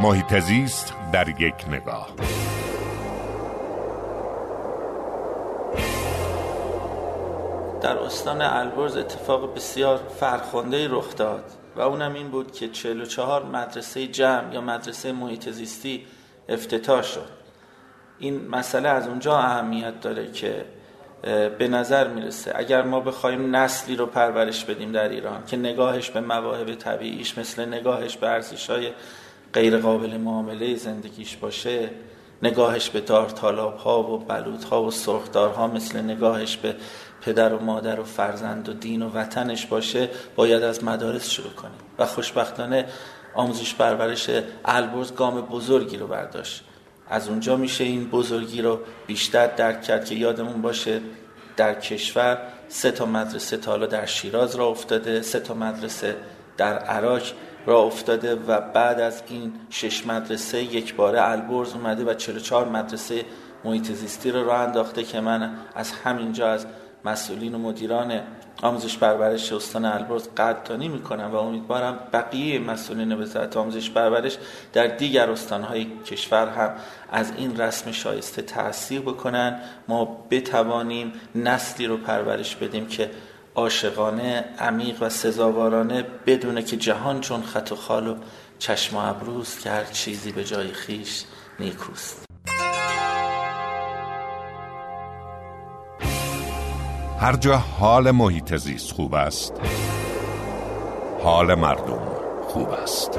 محیط زیست در یک نگاه. در استان البرز اتفاق بسیار فرخنده رخ داد و اونم این بود که 44 مدرسه جمع یا مدرسه محیط زیستی افتتاح شد. این مسئله از اونجا اهمیت داره که به نظر می‌رسه اگر ما بخوایم نسلی رو پرورش بدیم در ایران که نگاهش به مواهب طبیعیش مثل نگاهش به ارزش های غیر قابل معامله زندگیش باشه نگاهش به دار تالاب ها و بلوط ها و سرخدار ها مثل نگاهش به پدر و مادر و فرزند و دین و وطنش باشه باید از مدارس شروع کنیم و خوشبختانه آموزش پرورش البرز گام بزرگی رو برداشت. از اونجا میشه این بزرگی رو بیشتر درک کرد که یادمون باشه در کشور سه تا مدرسه تا حالا در شیراز را افتاده سه تا مدرسه در عراق. را افتاده و بعد از این شش مدرسه یک باره البرز اومده و 44 مدرسه محیط زیستی رو راه انداخته که من از همینجا از مسئولین و مدیران آموزش پرورش استان البرز قدردانی می‌کنم و امیدوارم بقیه مسئولین وزارت آموزش پرورش در دیگر استانهای کشور هم از این رسم شایسته تاثیر بکنن. ما بتوانیم نسلی رو پرورش بدیم که عاشقانه عمیق و سزاوارانه بدونه که جهان چون خط و خال و چشم و ابروست که هر چیزی به جای خیش نیکوست. هر جا حال محیط زیست خوب است حال مردم خوب است.